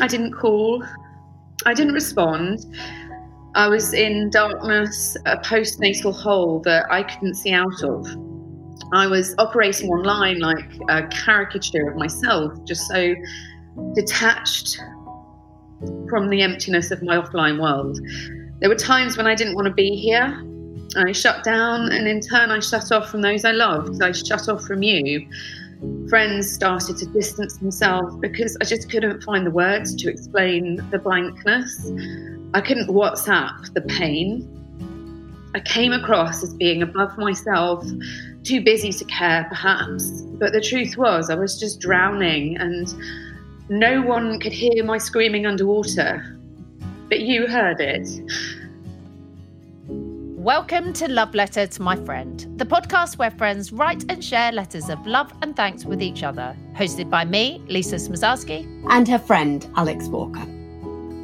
I didn't call. I didn't respond. I was in darkness, a postnatal hole that I couldn't see out of. I was operating online like a caricature of myself, just so detached from the emptiness of my offline world. There were times when I didn't want to be here. I shut down, and in turn, I shut off from those I loved. I shut off from you. Friends started to distance themselves because I just couldn't find the words to explain the blankness. I couldn't WhatsApp the pain. I came across as being above myself, too busy to care, perhaps. But the truth was, I was just drowning, and no one could hear my screaming underwater. But you heard it. Welcome to Love Letter to My Friend, the podcast where friends write and share letters of love and thanks with each other. Hosted by me, Lisa Smosarski, and her friend, Alex Walker.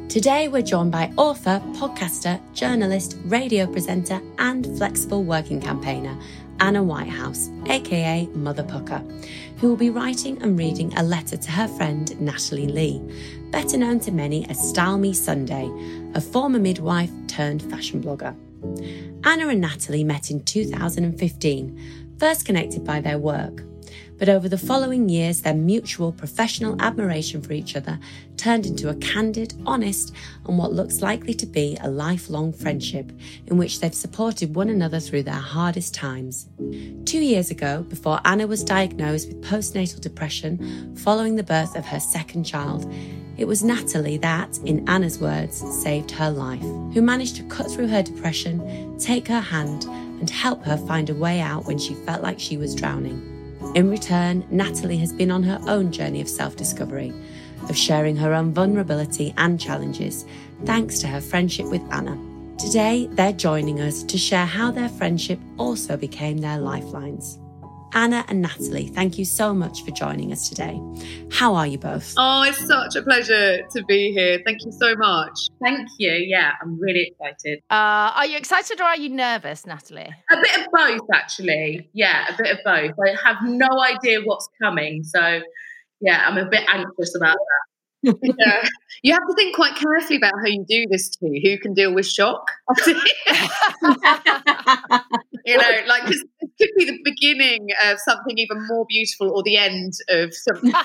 Today, we're joined by author, podcaster, journalist, radio presenter, and flexible working campaigner, Anna Whitehouse, aka Mother Pukka, who will be writing and reading a letter to her friend Natalie Lee, better known to many as Style Me Sunday, a former midwife turned fashion blogger. Anna and Natalie met in 2015, first connected by their work. But over the following years, their mutual professional admiration for each other turned into a candid, honest, and what looks likely to be a lifelong friendship in which they've supported one another through their hardest times. Two years ago, before Anna was diagnosed with postnatal depression following the birth of her second child, it was Natalie that, in Anna's words, saved her life, who managed to cut through her depression, take her hand, and help her find a way out when she felt like she was drowning. In return, Natalie has been on her own journey of self discovery, of sharing her own vulnerability and challenges, thanks to her friendship with Anna. Today, they're joining us to share how their friendship also became their lifelines. Anna and Natalie, thank you so much for joining us today. How are you both? Oh, it's such a pleasure to be here. Thank you so much. Thank you. Yeah, I'm really excited. Uh, are you excited or are you nervous, Natalie? A bit of both, actually. Yeah, a bit of both. I have no idea what's coming. So, yeah, I'm a bit anxious about that. yeah. You have to think quite carefully about how you do this too. Who can deal with shock? you know, like this, this could be the beginning of something even more beautiful or the end of something.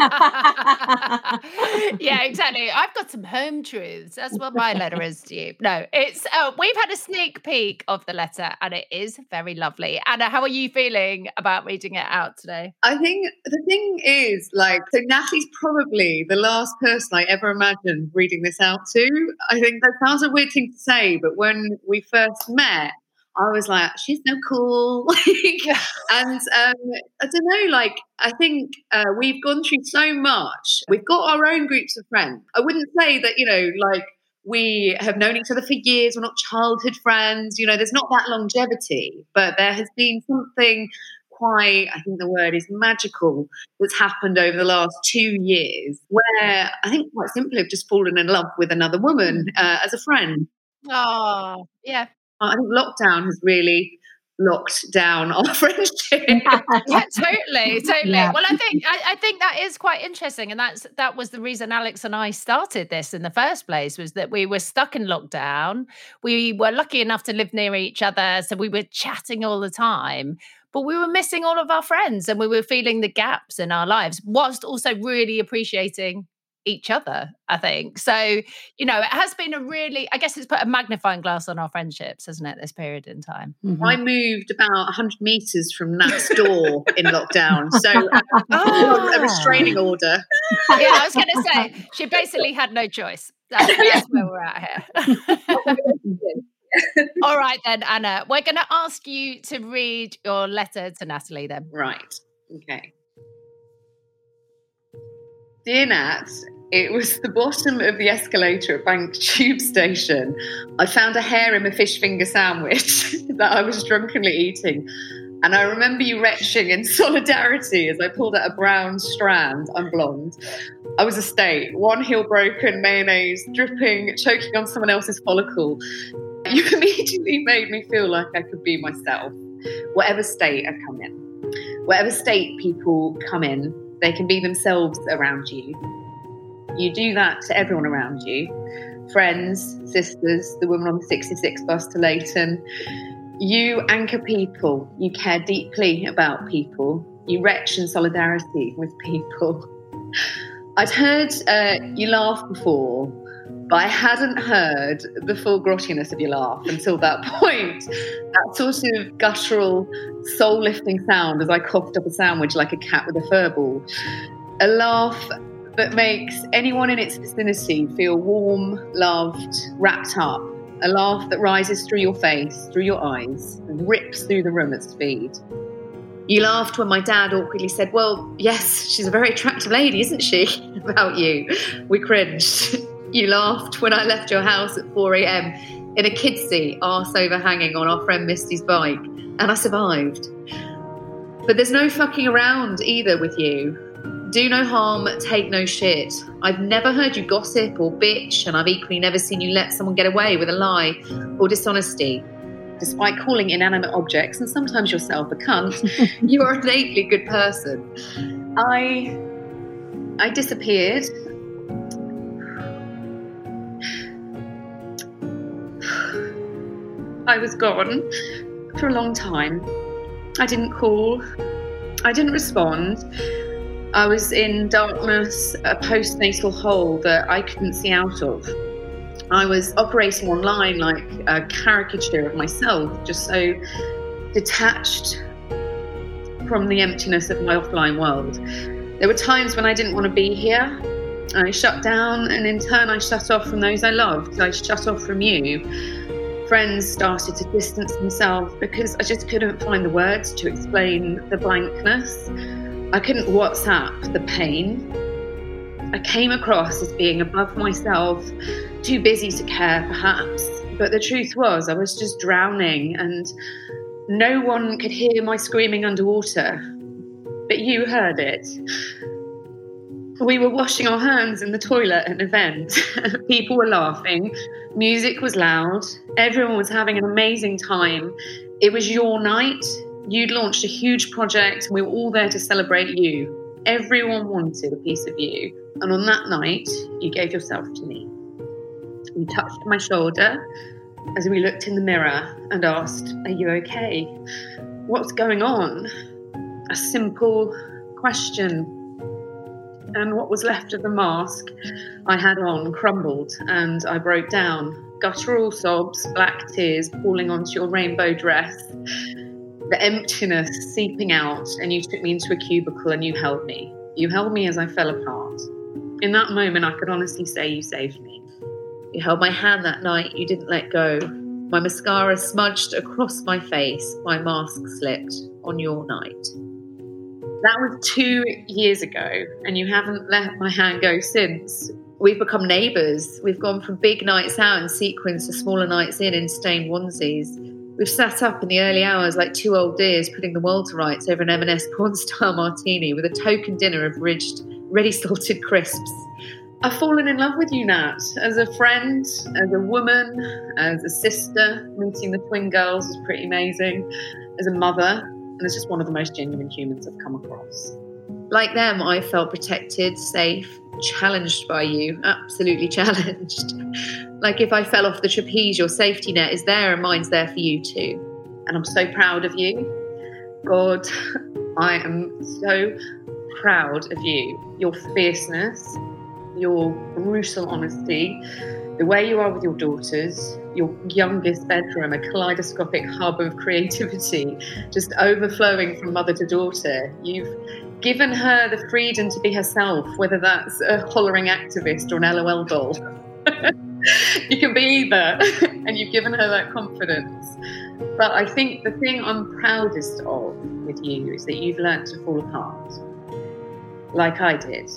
yeah, exactly. I've got some home truths. That's what my letter is to you. No, it's uh, we've had a sneak peek of the letter and it is very lovely. Anna, how are you feeling about reading it out today? I think the thing is, like, so Natalie's probably the last person I ever imagined reading this out to. I think that sounds a weird thing to say, but when we first met, I was like, she's so cool. and um, I don't know, like, I think uh, we've gone through so much. We've got our own groups of friends. I wouldn't say that, you know, like, we have known each other for years. We're not childhood friends. You know, there's not that longevity, but there has been something quite, I think the word is magical, that's happened over the last two years where I think quite simply I've just fallen in love with another woman uh, as a friend. Oh, yeah. I think lockdown has really locked down our friendship. yeah, totally, totally. Yeah. Well, I think I, I think that is quite interesting, and that's that was the reason Alex and I started this in the first place was that we were stuck in lockdown. We were lucky enough to live near each other, so we were chatting all the time. But we were missing all of our friends, and we were feeling the gaps in our lives, whilst also really appreciating each other. I think so. You know, it has been a really, I guess, it's put a magnifying glass on our friendships, hasn't it? This period in time. Mhm. I moved about 100 metres from Nat's door in lockdown. So uh, a restraining order. yeah, I was going to say she basically had no choice. That's, that's where we're at here. All right, then, Anna, we're going to ask you to read your letter to Natalie. Then, Right. Okay. Dear Nat, it was the bottom of the escalator at Bank Tube Station. I found a hair in my fish finger sandwich that I was drunkenly eating. And I remember you retching in solidarity as I pulled out a brown strand. I'm blonde. I was a state, one heel broken, mayonnaise dripping, choking on someone else's follicle. You immediately made me feel like I could be myself, whatever state I come in. Whatever state people come in, they can be themselves around you. You do that to everyone around you friends, sisters, the woman on the 66 bus to Leyton. You anchor people, you care deeply about people, you retch in solidarity with people. I'd heard uh, you laugh before, but I hadn't heard the full grottiness of your laugh until that point. That sort of guttural, soul lifting sound as I coughed up a sandwich like a cat with a fur ball. A laugh that makes anyone in its vicinity feel warm, loved, wrapped up. A laugh that rises through your face, through your eyes, and rips through the room at speed. You laughed when my dad awkwardly said, Well, yes, she's a very attractive lady, isn't she? About you. We cringed. You laughed when I left your house at 4 a.m. in a kid's seat, arse overhanging on our friend Misty's bike, and I survived. But there's no fucking around either with you. Do no harm, take no shit. I've never heard you gossip or bitch, and I've equally never seen you let someone get away with a lie or dishonesty. Despite calling inanimate objects and sometimes yourself a cunt, you are an innately good person. I I disappeared. I was gone for a long time. I didn't call. I didn't respond. I was in darkness, a postnatal hole that I couldn't see out of. I was operating online like a caricature of myself, just so detached from the emptiness of my offline world. There were times when I didn't want to be here. I shut down, and in turn, I shut off from those I loved. I shut off from you. Friends started to distance themselves because I just couldn't find the words to explain the blankness. I couldn't WhatsApp the pain. I came across as being above myself, too busy to care, perhaps. But the truth was, I was just drowning, and no one could hear my screaming underwater. But you heard it. We were washing our hands in the toilet at an event. People were laughing. Music was loud. Everyone was having an amazing time. It was your night. You'd launched a huge project, and we were all there to celebrate you. Everyone wanted a piece of you. And on that night, you gave yourself to me. You touched my shoulder as we looked in the mirror and asked, Are you okay? What's going on? A simple question. And what was left of the mask I had on crumbled and I broke down. Guttural sobs, black tears falling onto your rainbow dress, the emptiness seeping out, and you took me into a cubicle and you held me. You held me as I fell apart. In that moment, I could honestly say you saved me. You held my hand that night, you didn't let go. My mascara smudged across my face, my mask slipped on your night. That was two years ago, and you haven't let my hand go since. We've become neighbours. We've gone from big nights out in sequins to smaller nights in in stained onesies. We've sat up in the early hours like two old dears putting the world to rights over an M&S pornstar martini with a token dinner of ridged, ready salted crisps. I've fallen in love with you, Nat, as a friend, as a woman, as a sister. Meeting the twin girls was pretty amazing. As a mother, and as just one of the most genuine humans I've come across. Like them, I felt protected, safe, challenged by you, absolutely challenged. like if I fell off the trapeze, your safety net is there and mine's there for you too. And I'm so proud of you. God, I am so proud of you. Your fierceness, your brutal honesty, the way you are with your daughters, your youngest bedroom, a kaleidoscopic hub of creativity, just overflowing from mother to daughter. You've given her the freedom to be herself, whether that's a hollering activist or an LOL doll. you can be either, and you've given her that confidence. But I think the thing I'm proudest of with you is that you've learnt to fall apart, like I did.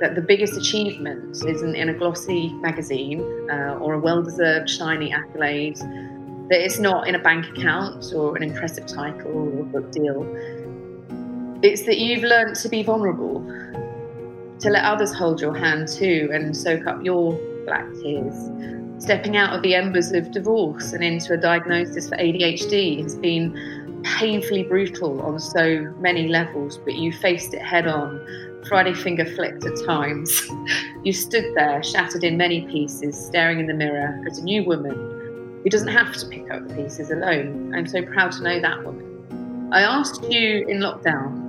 That the biggest achievement isn't in a glossy magazine uh, or a well deserved shiny accolade, that it's not in a bank account or an impressive title or book deal it's that you've learnt to be vulnerable, to let others hold your hand too and soak up your black tears. Stepping out of the embers of divorce and into a diagnosis for ADHD has been painfully brutal on so many levels, but you faced it head on, Friday finger flicked at times. you stood there, shattered in many pieces, staring in the mirror as a new woman who doesn't have to pick up the pieces alone. I'm so proud to know that woman. I asked you in lockdown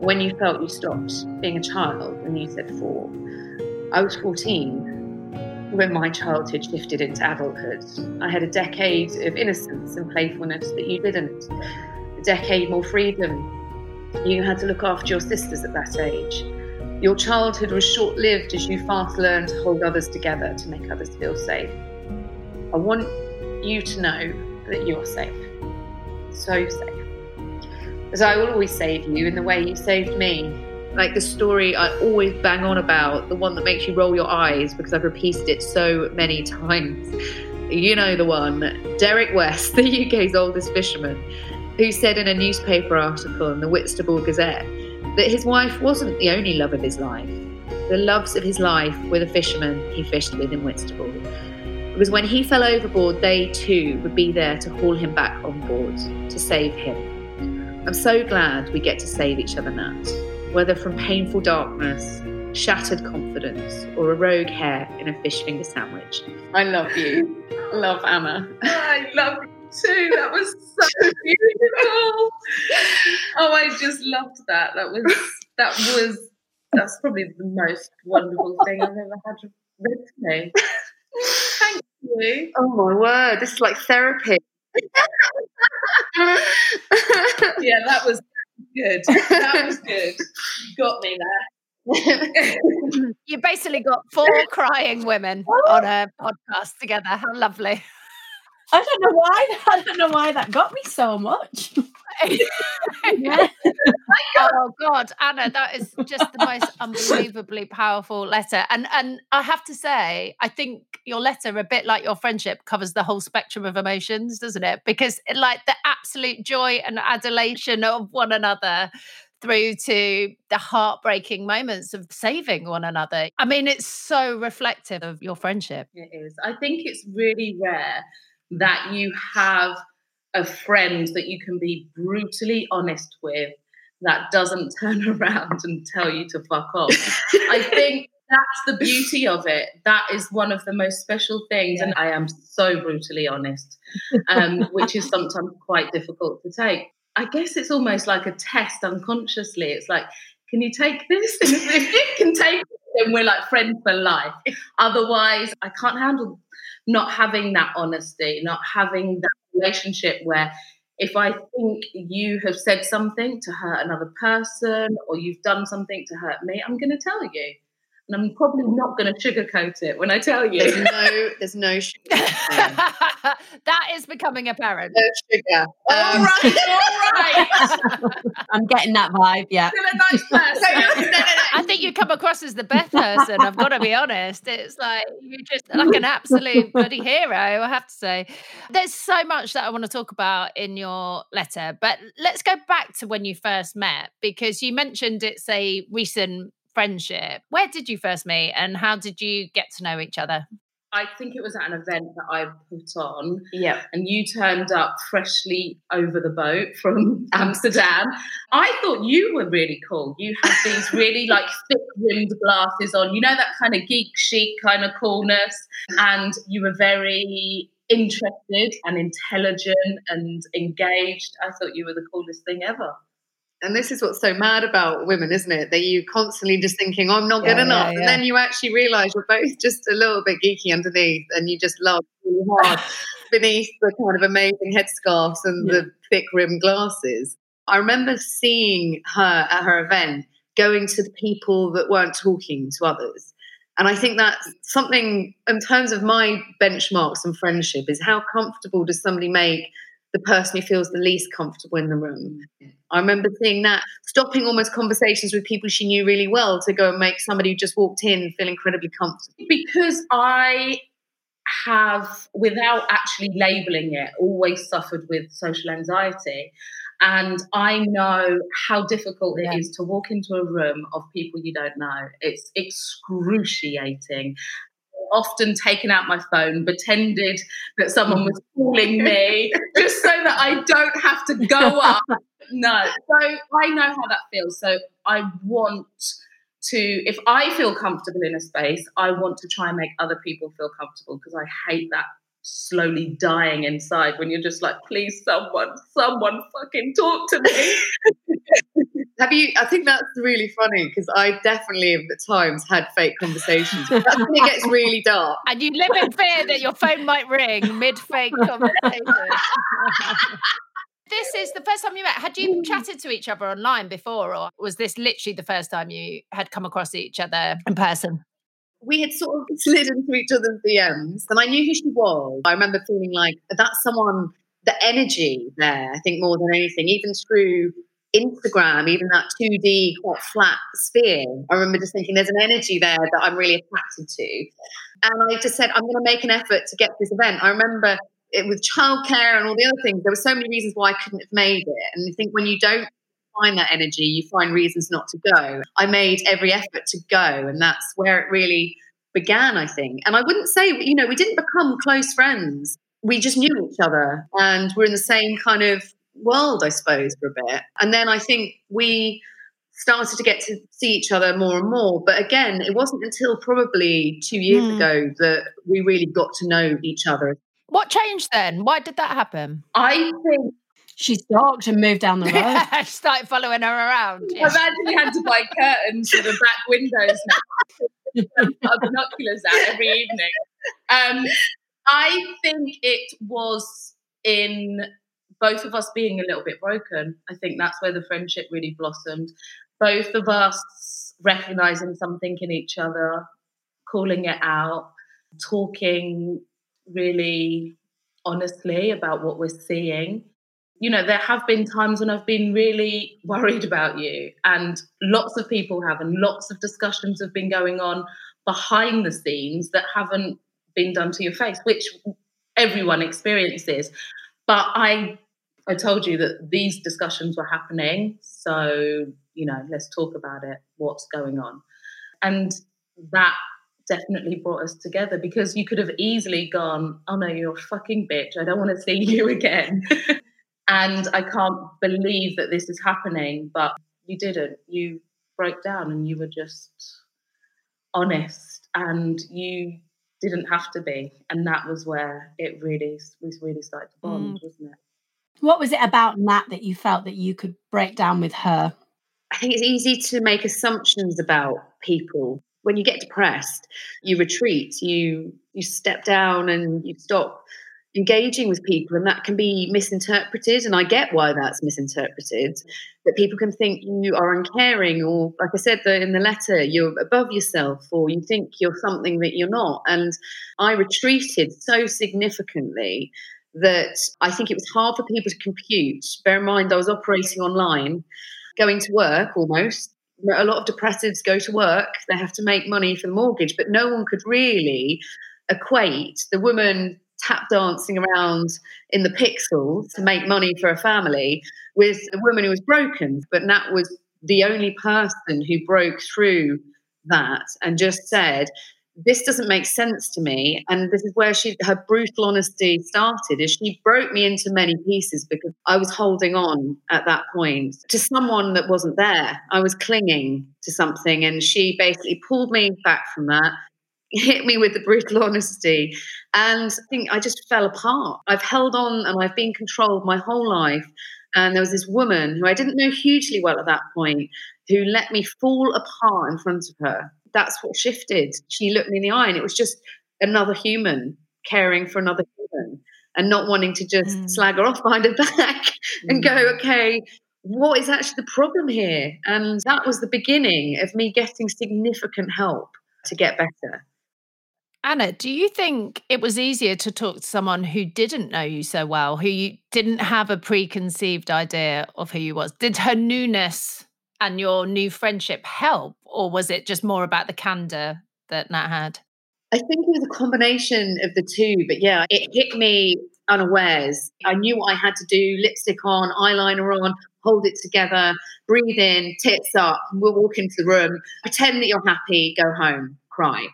when you felt you stopped being a child and you said four. I was 14 when my childhood shifted into adulthood. I had a decade of innocence and playfulness that you didn't, a decade more freedom. You had to look after your sisters at that age. Your childhood was short lived as you fast learned to hold others together to make others feel safe. I want you to know that you're safe. So safe. As I will always save you in the way you saved me. Like the story I always bang on about, the one that makes you roll your eyes because I've repeated it so many times. You know the one, Derek West, the UK's oldest fisherman, who said in a newspaper article in the Whitstable Gazette that his wife wasn't the only love of his life. The loves of his life were the fishermen he fished with in Whitstable. Because when he fell overboard, they too would be there to haul him back on board, to save him. I'm so glad we get to save each other, Nat, whether from painful darkness, shattered confidence, or a rogue hair in a fish finger sandwich. I love you. love Anna. I love you too. That was so beautiful. Oh, I just loved that. That was that was that's probably the most wonderful thing I've ever had read to me. Thank you. Oh my word, this is like therapy. Yeah, that was good. That was good. You got me there. you basically got four crying women on a podcast together. How lovely. I don't know why. I don't know why that got me so much. yeah. oh God, Anna, that is just the most unbelievably powerful letter. And and I have to say, I think your letter, a bit like your friendship, covers the whole spectrum of emotions, doesn't it? Because like the absolute joy and adulation of one another through to the heartbreaking moments of saving one another. I mean, it's so reflective of your friendship. It is. I think it's really rare that you have a friend that you can be brutally honest with that doesn't turn around and tell you to fuck off. I think that's the beauty of it. That is one of the most special things. Yeah. And I am so brutally honest, um, which is sometimes quite difficult to take. I guess it's almost like a test unconsciously. It's like, can you take this? And if you can take it, then we're like friends for life. Otherwise, I can't handle not having that honesty, not having that relationship where if I think you have said something to hurt another person or you've done something to hurt me, I'm going to tell you and I'm probably not going to sugarcoat it when I tell you. There's no, there's no sugar. that is becoming apparent. No sugar. Um, all right, all right. I'm getting that vibe. Yeah. Still a nice person. I think you come across as the best person. I've got to be honest. It's like you're just like an absolute bloody hero. I have to say. There's so much that I want to talk about in your letter, but let's go back to when you first met because you mentioned it's a recent friendship. Where did you first meet and how did you get to know each other? I think it was at an event that I put on. Yeah. And you turned up freshly over the boat from Amsterdam. I thought you were really cool. You had these really like thick rimmed glasses on, you know, that kind of geek chic kind of coolness. And you were very interested and intelligent and engaged. I thought you were the coolest thing ever. And this is what's so mad about women, isn't it? That you constantly just thinking, oh, I'm not Yeah, good enough. yeah, And then you actually realize you're both just a little bit geeky underneath and you just laugh really hard beneath the kind of amazing headscarves and the thick rimmed glasses. I remember seeing her at her event going to the people that weren't talking to others. And I think that's something in terms of my benchmarks and friendship is how comfortable does somebody make the person who feels the least comfortable in the room. Mm, I remember seeing that, stopping almost conversations with people she knew really well to go and make somebody who just walked in feel incredibly comfortable. Because I have, without actually labeling it, always suffered with social anxiety. And I know how difficult it is Yeah. to walk into a room of people you don't know. It's excruciating. Often taken out my phone, pretended that someone was calling me just so that I don't have to go up. No. So I know how that feels. So I want to, if I feel comfortable in a space, I want to try and make other people feel comfortable because I hate that slowly dying inside when you're just like, please, someone, someone fucking talk to me. Have you? I think that's really funny because I definitely at times had fake conversations. That's when it gets really dark. And you live in fear that your phone might ring mid fake conversation. this is the first time you met. Had you chatted to each other online before, or was this literally the first time you had come across each other in person? We had sort of slid into each other's DMs, and I knew who she was. I remember feeling like that's someone, the energy there, I think more than anything, even through Instagram, even that 2D quite flat sphere. I remember just thinking there's an energy there that I'm really attracted to. And I just said, I'm going to make an effort to get this event. I remember it with childcare and all the other things, there were so many reasons why I couldn't have made it. And I think when you don't find that energy, you find reasons not to go. I made every effort to go, and that's where it really began, I think. And I wouldn't say, you know, we didn't become close friends. We just knew each other and we're in the same kind of world, I suppose, for a bit. And then I think we started to get to see each other more and more. But again, it wasn't until probably two years Hmm. ago that we really got to know each other. What changed then? Why did that happen? I think She stalked and moved down the road. I started following her around. Yeah. I've actually had to buy curtains for the back windows now. Put binoculars out every evening. Um, I think it was in both of us being a little bit broken. I think that's where the friendship really blossomed. Both of us recognizing something in each other, calling it out, talking really honestly about what we're seeing. You know, there have been times when I've been really worried about you, and lots of people have, and lots of discussions have been going on behind the scenes that haven't been done to your face, which everyone experiences. But I I told you that these discussions were happening. So, you know, let's talk about it. What's going on? And that definitely brought us together because you could have easily gone, oh no, you're a fucking bitch. I don't want to see you again. and I can't believe that this is happening. But you didn't. You broke down and you were just honest and you didn't have to be. And that was where it really, we really started to bond, mm. wasn't it? What was it about Nat that you felt that you could break down with her? I think it's easy to make assumptions about people. When you get depressed, you retreat, you you step down and you stop engaging with people and that can be misinterpreted and I get why that's misinterpreted that people can think you are uncaring or like I said in the letter you're above yourself or you think you're something that you're not and I retreated so significantly that I think it was hard for people to compute bear in mind I was operating online going to work almost. A lot of depressives go to work, they have to make money for the mortgage, but no one could really equate the woman tap dancing around in the pixels to make money for a family with a woman who was broken. But Nat was the only person who broke through that and just said, this doesn't make sense to me and this is where she her brutal honesty started is she broke me into many pieces because i was holding on at that point to someone that wasn't there i was clinging to something and she basically pulled me back from that hit me with the brutal honesty and i think i just fell apart i've held on and i've been controlled my whole life and there was this woman who i didn't know hugely well at that point who let me fall apart in front of her that's what shifted. She looked me in the eye and it was just another human caring for another human and not wanting to just mm. slag her off behind her back and mm. go, okay, what is actually the problem here? And that was the beginning of me getting significant help to get better. Anna, do you think it was easier to talk to someone who didn't know you so well, who you didn't have a preconceived idea of who you was? Did her newness and your new friendship help, or was it just more about the candor that Nat had? I think it was a combination of the two, but yeah, it hit me unawares. I knew what I had to do lipstick on, eyeliner on, hold it together, breathe in, tits up, we'll walk into the room, pretend that you're happy, go home, cry.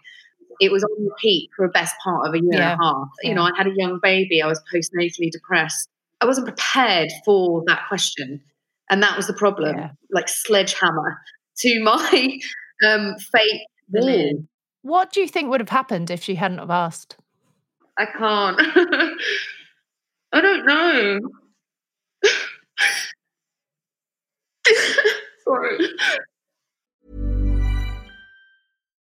It was on repeat for the best part of a year yeah. and a half. You know, I had a young baby, I was postnatally depressed. I wasn't prepared for that question. And that was the problem, yeah. like sledgehammer to my um, fate wall. What do you think would have happened if she hadn't have asked? I can't. I don't know. Sorry.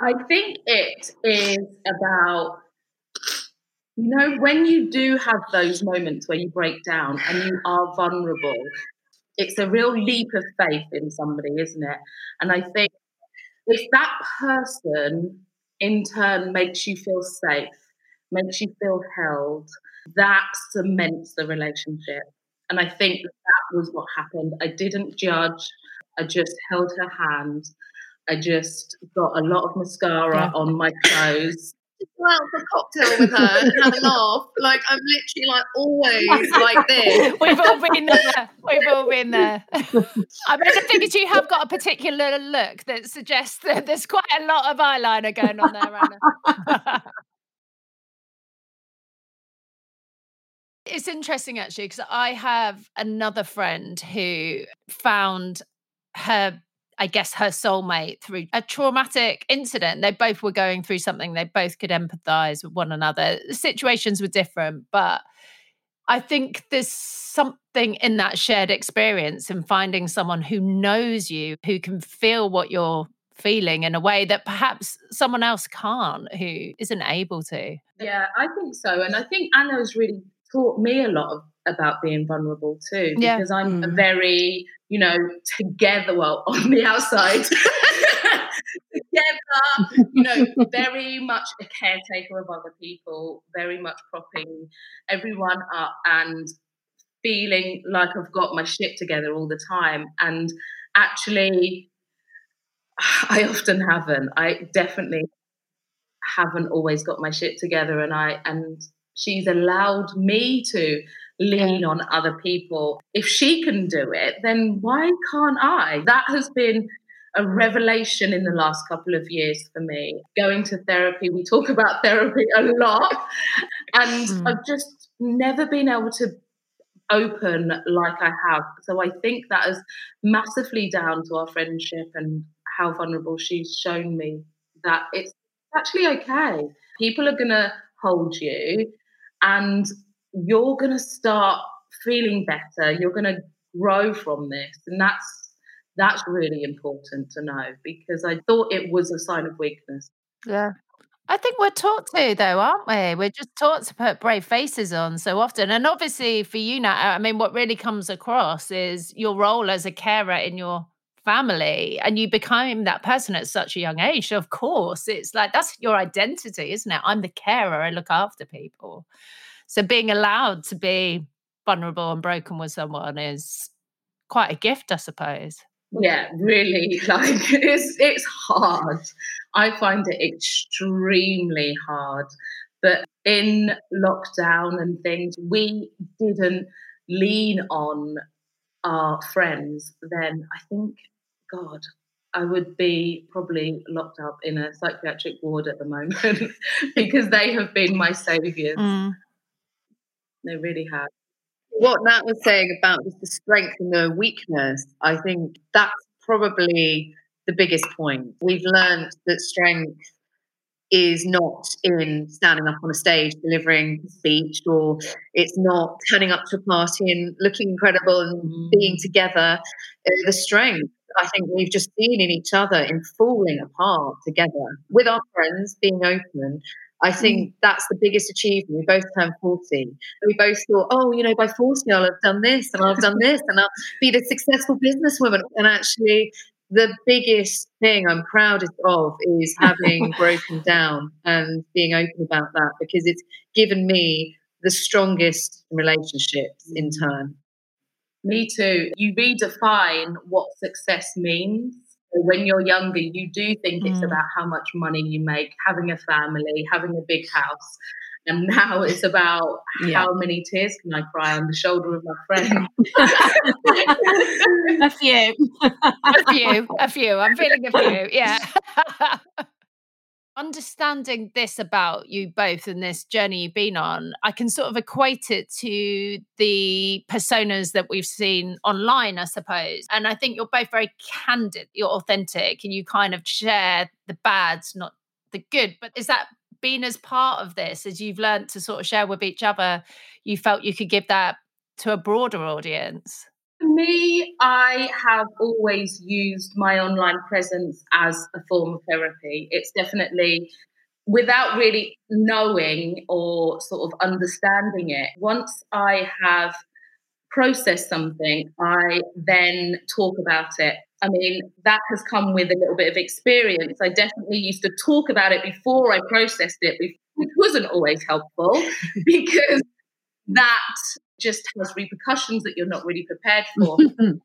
I think it is about, you know, when you do have those moments where you break down and you are vulnerable, it's a real leap of faith in somebody, isn't it? And I think if that person in turn makes you feel safe, makes you feel held, that cements the relationship. And I think that was what happened. I didn't judge, I just held her hand I just got a lot of mascara yeah. on my clothes. Go out for a cocktail with her and have a laugh. Like I'm literally like always like this. We've all been there. We've all been there. I mean, the thing is, you have got a particular look that suggests that there's quite a lot of eyeliner going on there, Anna. it's interesting actually because I have another friend who found her I guess, her soulmate through a traumatic incident. They both were going through something. They both could empathize with one another. The situations were different, but I think there's something in that shared experience and finding someone who knows you, who can feel what you're feeling in a way that perhaps someone else can't, who isn't able to. Yeah, I think so. And I think Anna's really taught me a lot of, about being vulnerable too, because yeah. I'm mm. very you know, together, well, on the outside, together, you know, very much a caretaker of other people, very much propping everyone up and feeling like I've got my shit together all the time. And actually, I often haven't. I definitely haven't always got my shit together. And I, and she's allowed me to lean on other people. If she can do it, then why can't I? That has been a revelation in the last couple of years for me. Going to therapy, we talk about therapy a lot, and mm. I've just never been able to open like I have. So I think that is massively down to our friendship and how vulnerable she's shown me that it's actually okay. People are going to hold you and you're going to start feeling better. You're going to grow from this. And that's that's really important to know because I thought it was a sign of weakness. Yeah. I think we're taught to, though, aren't we? We're just taught to put brave faces on so often. And obviously, for you now, I mean, what really comes across is your role as a carer in your family. And you become that person at such a young age. Of course, it's like that's your identity, isn't it? I'm the carer, I look after people. So, being allowed to be vulnerable and broken with someone is quite a gift, I suppose yeah really like it's it's hard i find it extremely hard but in lockdown and things we didn't lean on our friends then i think god i would be probably locked up in a psychiatric ward at the moment because they have been my saviors mm. they really have what Nat was saying about just the strength and the weakness, I think that's probably the biggest point. We've learned that strength is not in standing up on a stage delivering a speech or it's not turning up to a party and looking incredible and mm. being together. Uh, the strength I think we've just seen in each other in falling apart together with our friends, being open, I think mm. that's the biggest achievement. We both turned 40. We both thought, oh, you know, by 40, I'll have done this and I'll have done this and I'll be the successful businesswoman. And actually, the biggest thing I'm proudest of is having broken down and being open about that because it's given me the strongest relationships in mm. turn. Me too. You redefine what success means when you're younger, you do think mm. it's about how much money you make, having a family, having a big house. And now it's about yeah. how many tears can I cry on the shoulder of my friend? a few. a few. A few. I'm feeling a few. Yeah understanding this about you both and this journey you've been on, I can sort of equate it to the personas that we've seen online, I suppose. And I think you're both very candid, you're authentic, and you kind of share the bad, not the good. But is that been as part of this, as you've learned to sort of share with each other, you felt you could give that to a broader audience? Me, I have always used my online presence as a form of therapy. It's definitely without really knowing or sort of understanding it. Once I have processed something, I then talk about it. I mean, that has come with a little bit of experience. I definitely used to talk about it before I processed it, which wasn't always helpful because that just has repercussions that you're not really prepared for.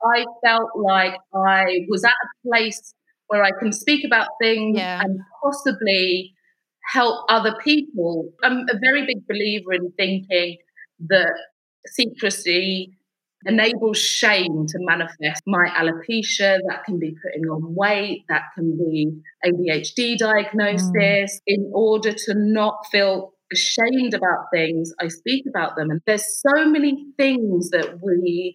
I felt like I was at a place where I can speak about things yeah. and possibly help other people. I'm a very big believer in thinking that secrecy enables shame to manifest. My alopecia, that can be putting on weight, that can be ADHD diagnosis, mm. in order to not feel ashamed about things, I speak about them. And there's so many things that we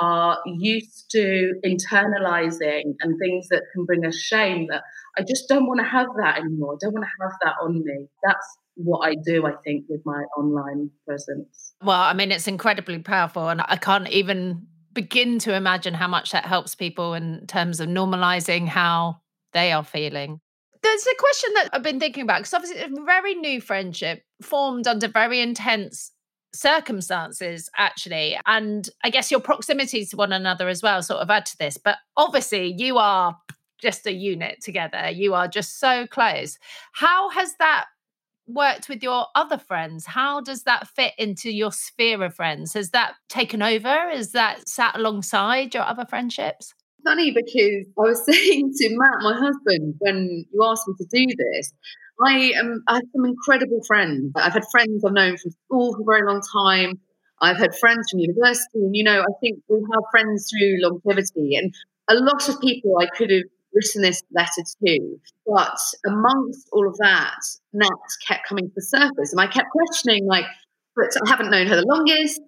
are used to internalizing and things that can bring us shame that I just don't want to have that anymore. I don't want to have that on me. That's what I do, I think, with my online presence. Well, I mean, it's incredibly powerful. And I can't even begin to imagine how much that helps people in terms of normalizing how they are feeling. There's a question that I've been thinking about because obviously it's a very new friendship formed under very intense circumstances actually and i guess your proximity to one another as well sort of add to this but obviously you are just a unit together. You are just so close. How has that worked with your other friends? How does that fit into your sphere of friends? Has that taken over? Is that sat alongside your other friendships? Funny because I was saying to Matt, my husband, when you asked me to do this, I am I have some incredible friends. I've had friends I've known from school for a very long time. I've had friends from university, and you know, I think we have friends through longevity. And a lot of people I could have written this letter to, but amongst all of that, Nat kept coming to the surface, and I kept questioning, like, but I haven't known her the longest.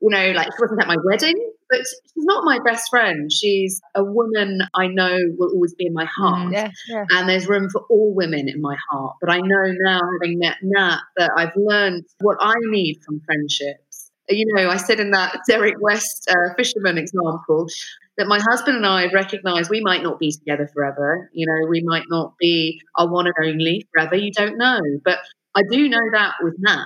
You know, like she wasn't at my wedding, but she's not my best friend. She's a woman I know will always be in my heart. Mm, yeah, yeah. And there's room for all women in my heart. But I know now, having met Nat, that I've learned what I need from friendships. You know, I said in that Derek West uh, fisherman example that my husband and I recognize we might not be together forever. You know, we might not be our one and only forever. You don't know. But I do know that with Nat.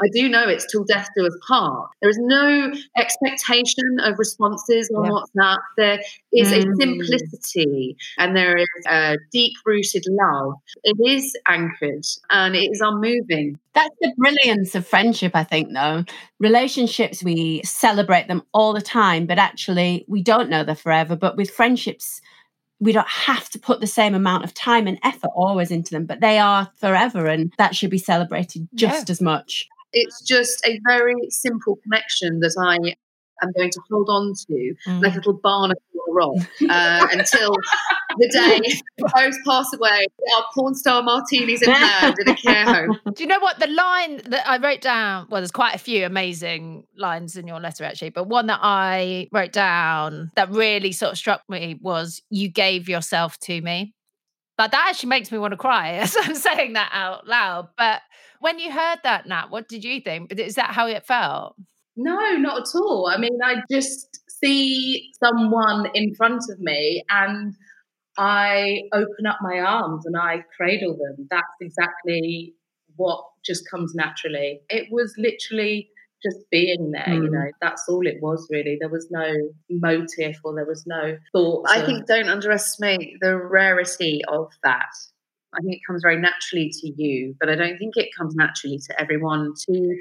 I do know it's till death do us part. There is no expectation of responses on Yeah. WhatsApp. There is a Mm. simplicity and there is a deep rooted love. It is anchored and it is unmoving. That's the brilliance of friendship, I think, though. Relationships, we celebrate them all the time, but actually, we don't know they're forever. But with friendships, we don't have to put the same amount of time and effort always into them, but they are forever, and that should be celebrated just as much. It's just a very simple connection that I am going to hold on to like a little barnacle on a rock uh, until the day both pass away. Our pornstar martinis in hand in a care home. Do you know what the line that I wrote down? Well, there's quite a few amazing lines in your letter, actually, but one that I wrote down that really sort of struck me was "You gave yourself to me." Like that actually makes me want to cry as I'm saying that out loud. But when you heard that, Nat, what did you think? Is that how it felt? No, not at all. I mean, I just see someone in front of me and I open up my arms and I cradle them. That's exactly what just comes naturally. It was literally just being there, you Mm. know, that's all it was really. There was no motive or there was no thought. I think don't underestimate the rarity of that. I think it comes very naturally to you, but I don't think it comes naturally to everyone to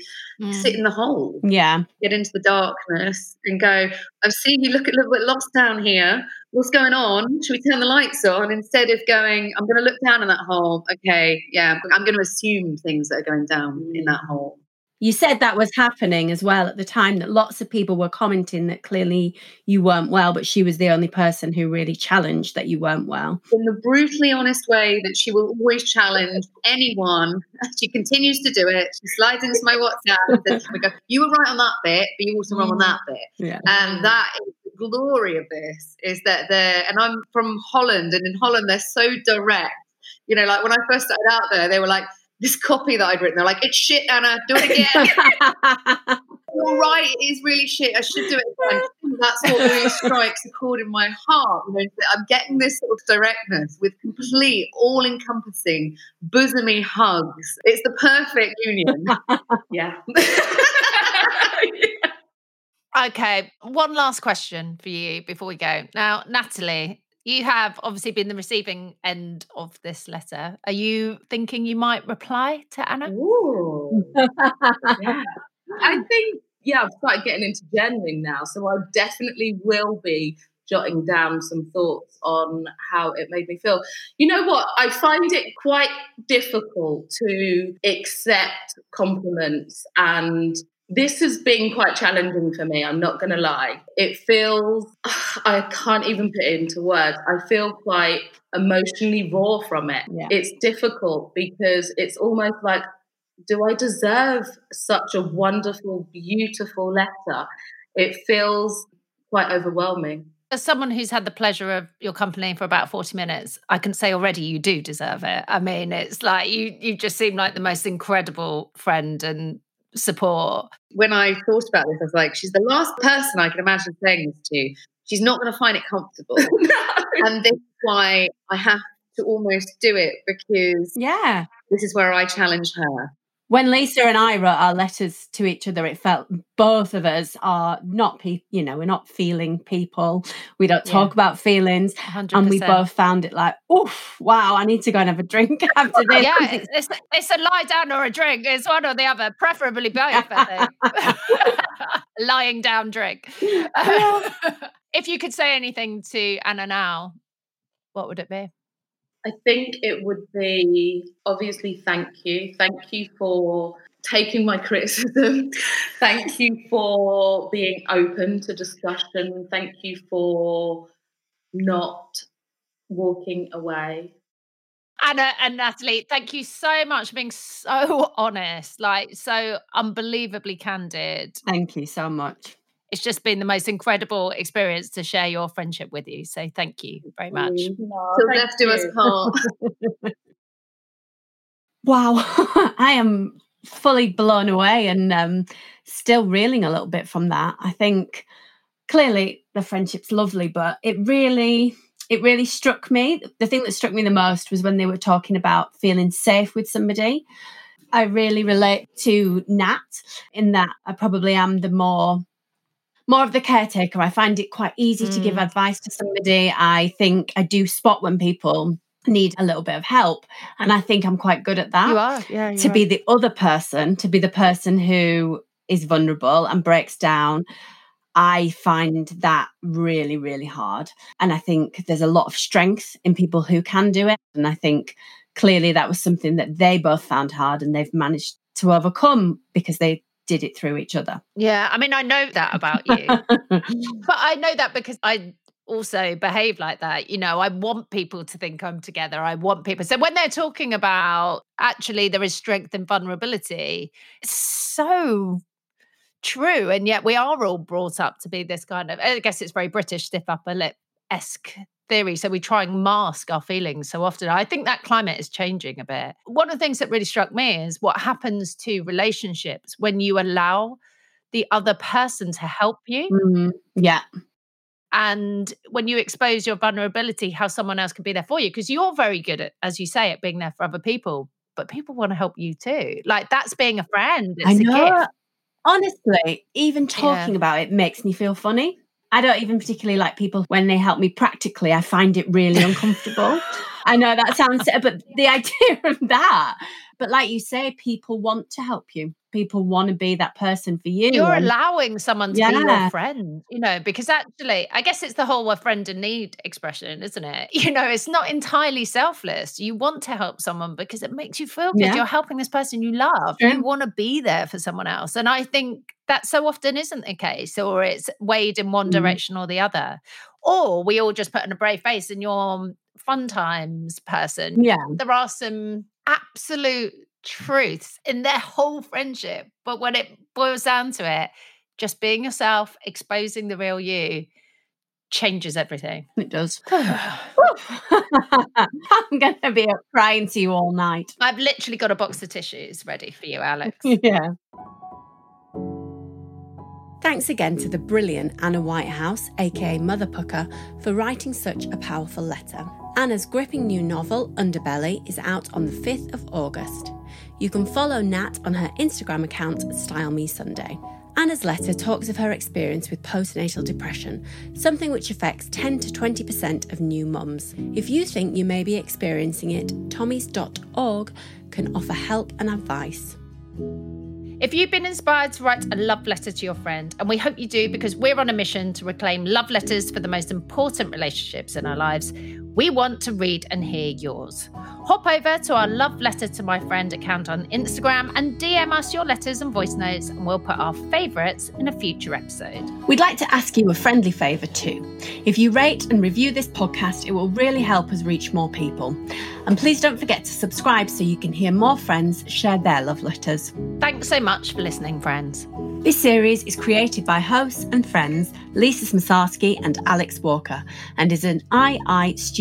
sit in the hole, Yeah. get into the darkness and go, I've seen you look a little bit lost down here. What's going on? Should we turn the lights on? Instead of going, I'm going to look down in that hole. Okay, yeah, I'm going to assume things that are going down in mm. that hole. You said that was happening as well at the time, that lots of people were commenting that clearly you weren't well, but she was the only person who really challenged that you weren't well. in the brutally honest way that she will always challenge anyone. She continues to do it. She slides into my WhatsApp and says, oh we go, You were right on that bit, but you also wrong on that bit. Yeah. And that is the glory of this is that they're, and I'm from Holland, and in Holland, they're so direct. You know, like when I first started out there, they were like, this copy that I'd written, they're like, it's shit, Anna, do it again. You're right, it is really shit. I should do it again. That's what really strikes a chord in my heart. You know, I'm getting this sort of directness with complete, all encompassing, bosomy hugs. It's the perfect union. yeah. Okay, one last question for you before we go. Now, Natalie, you have obviously been the receiving end of this letter. Are you thinking you might reply to Anna? Ooh. Yeah. I think, yeah, I've started getting into journaling now. So I definitely will be jotting down some thoughts on how it made me feel. You know what? I find it quite difficult to accept compliments and this has been quite challenging for me. I'm not going to lie. It feels, I can't even put it into words. I feel quite emotionally raw from it. Yeah. It's difficult because it's almost like, do I deserve such a wonderful, beautiful letter? It feels quite overwhelming. As someone who's had the pleasure of your company for about 40 minutes, I can say already you do deserve it. I mean, it's like you you just seem like the most incredible friend and support. when I thought about this, I was like, she's the last person I can imagine saying this to. She's not going to find it comfortable. and this is why I have to almost do it because yeah. this is where I challenge her. When Lisa and I wrote our letters to each other, it felt both of us are not people, you know, we're not feeling people. We don't talk Yeah. about feelings. 100%. And we both found it like, oof, wow, I need to go and have a drink after this. yeah, it's, it's, it's a lie down or a drink. It's one or the other, preferably both, I think. Lying down drink. if you could say anything to Anna now, what would it be? I think it would be obviously thank you. Thank you for taking my criticism. thank you for being open to discussion. Thank you for not walking away. Anna and Natalie, thank you so much for being so honest, like so unbelievably candid. Thank you so much. It's just been the most incredible experience to share your friendship with you. So thank you very much. Till death do us part. Wow, I am fully blown away and um, still reeling a little bit from that. I think clearly the friendship's lovely, but it really, it really struck me. The thing that struck me the most was when they were talking about feeling safe with somebody. I really relate to Nat in that I probably am the more more of the caretaker. I find it quite easy to give Mm. advice to somebody. I think I do spot when people need a little bit of help. And I think I'm quite good at that. You are, yeah. to be the other person, to be the person who is vulnerable and breaks down. I find that really, really hard. And I think there's a lot of strength in people who can do it. And I think clearly that was something that they both found hard and they've managed to overcome because they did it through each other. Yeah, I mean, I know that about you, but I know that because I also behave like that. You know, I want people to think I'm together. I want people. So when they're talking about actually there is strength in vulnerability, it's so true. And yet we are all brought up to be this kind of, I guess it's very British, stiff upper lip esque theory. So we try and mask our feelings so often. I think that climate is changing a bit. One of the things that really struck me is what happens to relationships when you allow the other person to help you. Mm, yeah. And when you expose your vulnerability, how someone else can be there for you, because you're very good at, as you say, at being there for other people, but people want to help you too. Like that's being a friend. It's I know. Honestly, even talking Yeah. about it makes me feel funny. I don't even particularly like people when they help me practically. I find it really uncomfortable. I know that sounds, but the idea of that. But like you say, people want to help you. People want to be that person for you. You're and- allowing someone to be your friend, you know, because actually, I guess it's the whole a friend in need expression, isn't it? You know, it's not entirely selfless. You want to help someone because it makes you feel good. Yeah. You're helping this person you love. True. You want to be there for someone else. And I think that so often isn't the case, or it's weighed in one Mm. direction or the other. Or we all just put on a brave face and you're fun times person Yeah. there are some absolute truths in their whole friendship. But when it boils down to it, just being yourself, exposing the real you, changes everything. It does. I'm going to be up crying to you all night. I've literally got a box of tissues ready for you, Alex. yeah. Thanks again to the brilliant Anna Whitehouse, aka Mother Pukka, for writing such a powerful letter. Anna's gripping new novel, Underbelly, is out on the 5th of August. You can follow Nat on her Instagram account, Style Me Sunday. Anna's letter talks of her experience with postnatal depression, something which affects 10 to 20% of new mums. If you think you may be experiencing it, Tommys.org can offer help and advice. If you've been inspired to write a love letter to your friend, and we hope you do because we're on a mission to reclaim love letters for the most important relationships in our lives, we want to read and hear yours. Hop over to our Love Letter to My Friend account on Instagram and DM us your letters and voice notes, and we'll put our favourites in a future episode. We'd like to ask you a friendly favour too. If you rate and review this podcast, it will really help us reach more people. And please don't forget to subscribe so you can hear more friends share their love letters. Thanks so much for listening, friends. This series is created by hosts and friends Lisa Smosarski and Alex Walker and is an II